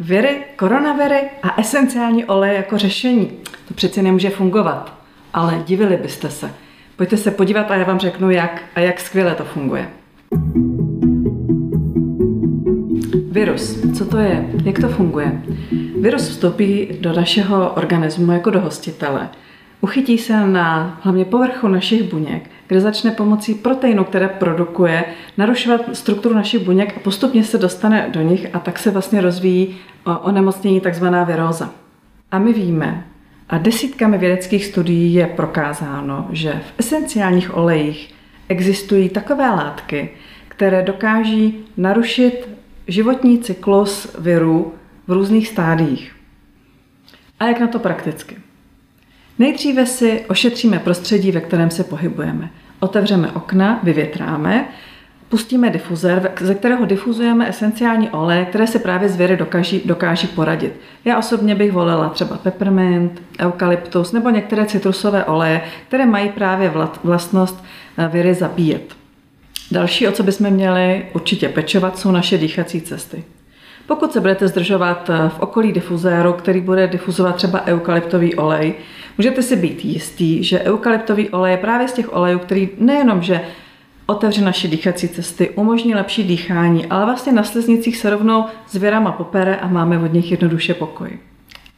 Viry, koronaviry a esenciální olej jako řešení. To přeci nemůže fungovat. Ale divili byste se. Pojďte se podívat a já vám řeknu, jak a jak skvěle to funguje. Virus. Co to je? Jak to funguje? Virus vstoupí do našeho organismu jako do hostitele. Uchytí se na hlavně povrchu našich buněk, kde začne pomocí proteinu, které produkuje, narušovat strukturu našich buněk a postupně se dostane do nich a tak se vlastně rozvíjí onemocnění takzvaná viróza. A my víme, a desítkami vědeckých studií je prokázáno, že v esenciálních olejích existují takové látky, které dokáží narušit životní cyklus virů v různých stádiích. A jak na to prakticky? Nejdříve si ošetříme prostředí, ve kterém se pohybujeme. Otevřeme okna, vyvětráme, pustíme difuzér, ze kterého difuzujeme esenciální oleje, které si právě zvěry dokáží, dokáží poradit. Já osobně bych volila třeba peppermint, eukalyptus nebo některé citrusové oleje, které mají právě vlastnost eh, viry zabíjet. Další, o co bychom měli určitě pečovat, jsou naše dýchací cesty. Pokud se budete zdržovat eh, v okolí difuzéru, který bude difuzovat třeba eukalyptový olej, můžete si být jistý, že eukalyptový olej je právě z těch olejů, který nejenom, že otevře naše dýchací cesty, umožní lepší dýchání, ale vlastně na sliznicích se rovnou zvěrama popere a máme od nich jednoduše pokoj.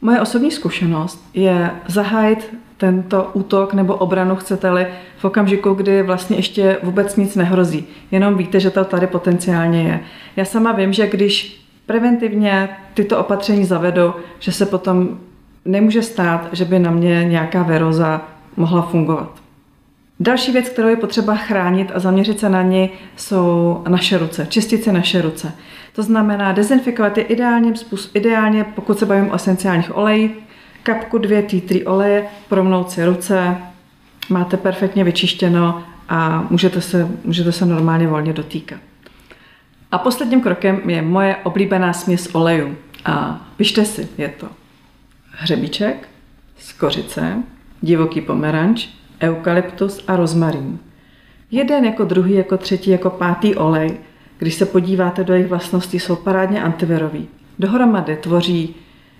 Moje osobní zkušenost je zahájit tento útok nebo obranu, chcete-li, v okamžiku, kdy vlastně ještě vůbec nic nehrozí. Jenom víte, že to tady potenciálně je. Já sama vím, že když preventivně tyto opatření zavedu, že se potom nemůže stát, že by na mě nějaká veroza mohla fungovat. Další věc, kterou je potřeba chránit a zaměřit se na ní, jsou naše ruce, čistit si naše ruce. To znamená, dezinfikovat je ideálně, ideálně pokud se bavím o esenciálních olejích, kapku dvě títry oleje, promnout si ruce, máte perfektně vyčištěno a můžete se, můžete se normálně volně dotýkat. A posledním krokem je moje oblíbená směs olejů. A pište si, je to hřebíček, skořice, divoký pomeranč, eukalyptus a rozmarín. Jeden jako druhý, jako třetí, jako pátý olej, když se podíváte do jejich vlastností, jsou parádně antivirový. Dohromady tvoří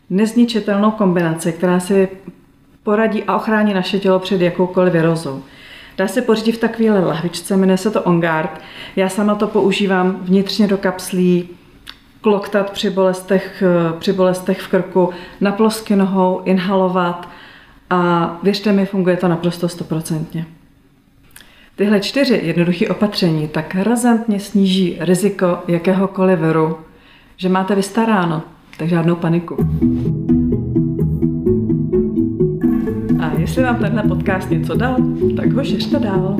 nezničitelnou kombinaci, která si poradí a ochrání naše tělo před jakoukoliv virozou. Dá se pořídit v takové lahvičce, jmenuje se to Ongard. Já sama to používám vnitřně do kapslí, kloktat při bolestech, při bolestech v krku, na plosky nohou, inhalovat a věřte mi, funguje to naprosto stoprocentně. Tyhle čtyři jednoduché opatření tak razantně sníží riziko jakéhokoliv viru, že máte vystaráno, tak žádnou paniku. A jestli vám tenhle podcast něco dal, tak ho šiřte dál.